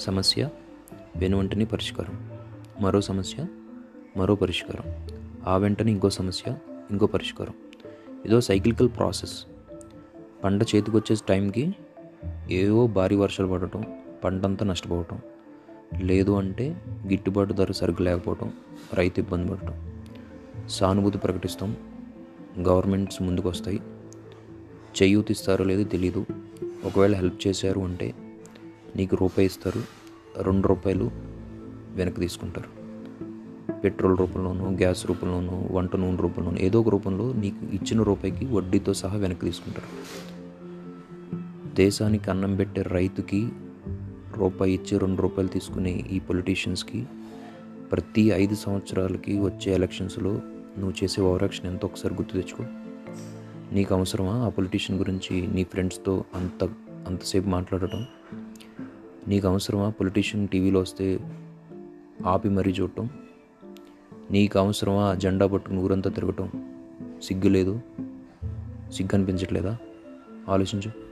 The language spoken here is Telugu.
సమస్య వెనువంటని పరిష్కారం. మరో సమస్య మరో పరిష్కారం. ఆ వెంటనే ఇంకో సమస్య ఇంకో పరిష్కారం. ఇదో సైక్లికల్ ప్రాసెస్ పంట చేతికొచ్చే టైంకి ఏవో భారీ వర్షాలు పడటం పంటంతా నష్టపోవటం. లేదు అంటే గిట్టుబాటు ధర సరుకు లేకపోవటం రైతు ఇబ్బంది పడటం. సానుభూతి ప్రకటిస్తాం. గవర్నమెంట్స్ ముందుకు వస్తాయి చేయూతిస్తారో లేదో తెలీదు. ఒకవేళ హెల్ప్ చేశారు అంటే నీకు రూపాయి ఇస్తారు. రెండు రూపాయలు వెనక్కి తీసుకుంటారు. పెట్రోల్ రూపంలోనూ గ్యాస్ రూపంలోనూ వంట నూనె రూపంలోనూ ఏదో ఒక రూపంలో నీకు ఇచ్చిన రూపాయికి వడ్డీతో సహా వెనక్కి తీసుకుంటారు. దేశానికి అన్నం పెట్టే రైతుకి రూపాయి ఇచ్చి రెండు రూపాయలు తీసుకునే ఈ పొలిటీషియన్స్కి ప్రతి ఐదు సంవత్సరాలకి వచ్చే ఎలక్షన్స్లో నువ్వు చేసే ఓవరాక్షన్ ఎంతో ఒకసారి గుర్తు తెచ్చుకో. నీకు అవసరమా ఆ పొలిటీషియన్ గురించి నీ ఫ్రెండ్స్తో అంత అంతసేపు మాట్లాడటం? నీకు అవసరమా? పొలిటీషియన్ టీవీలో వస్తే ఆపి మరీ చూడటం. నీకు అవసరమా? జెండా పట్టుకుని ఊరంతా తిరగటం. సిగ్గు లేదు. సిగ్గు అనిపించట్లేదా? ఆలోచించు.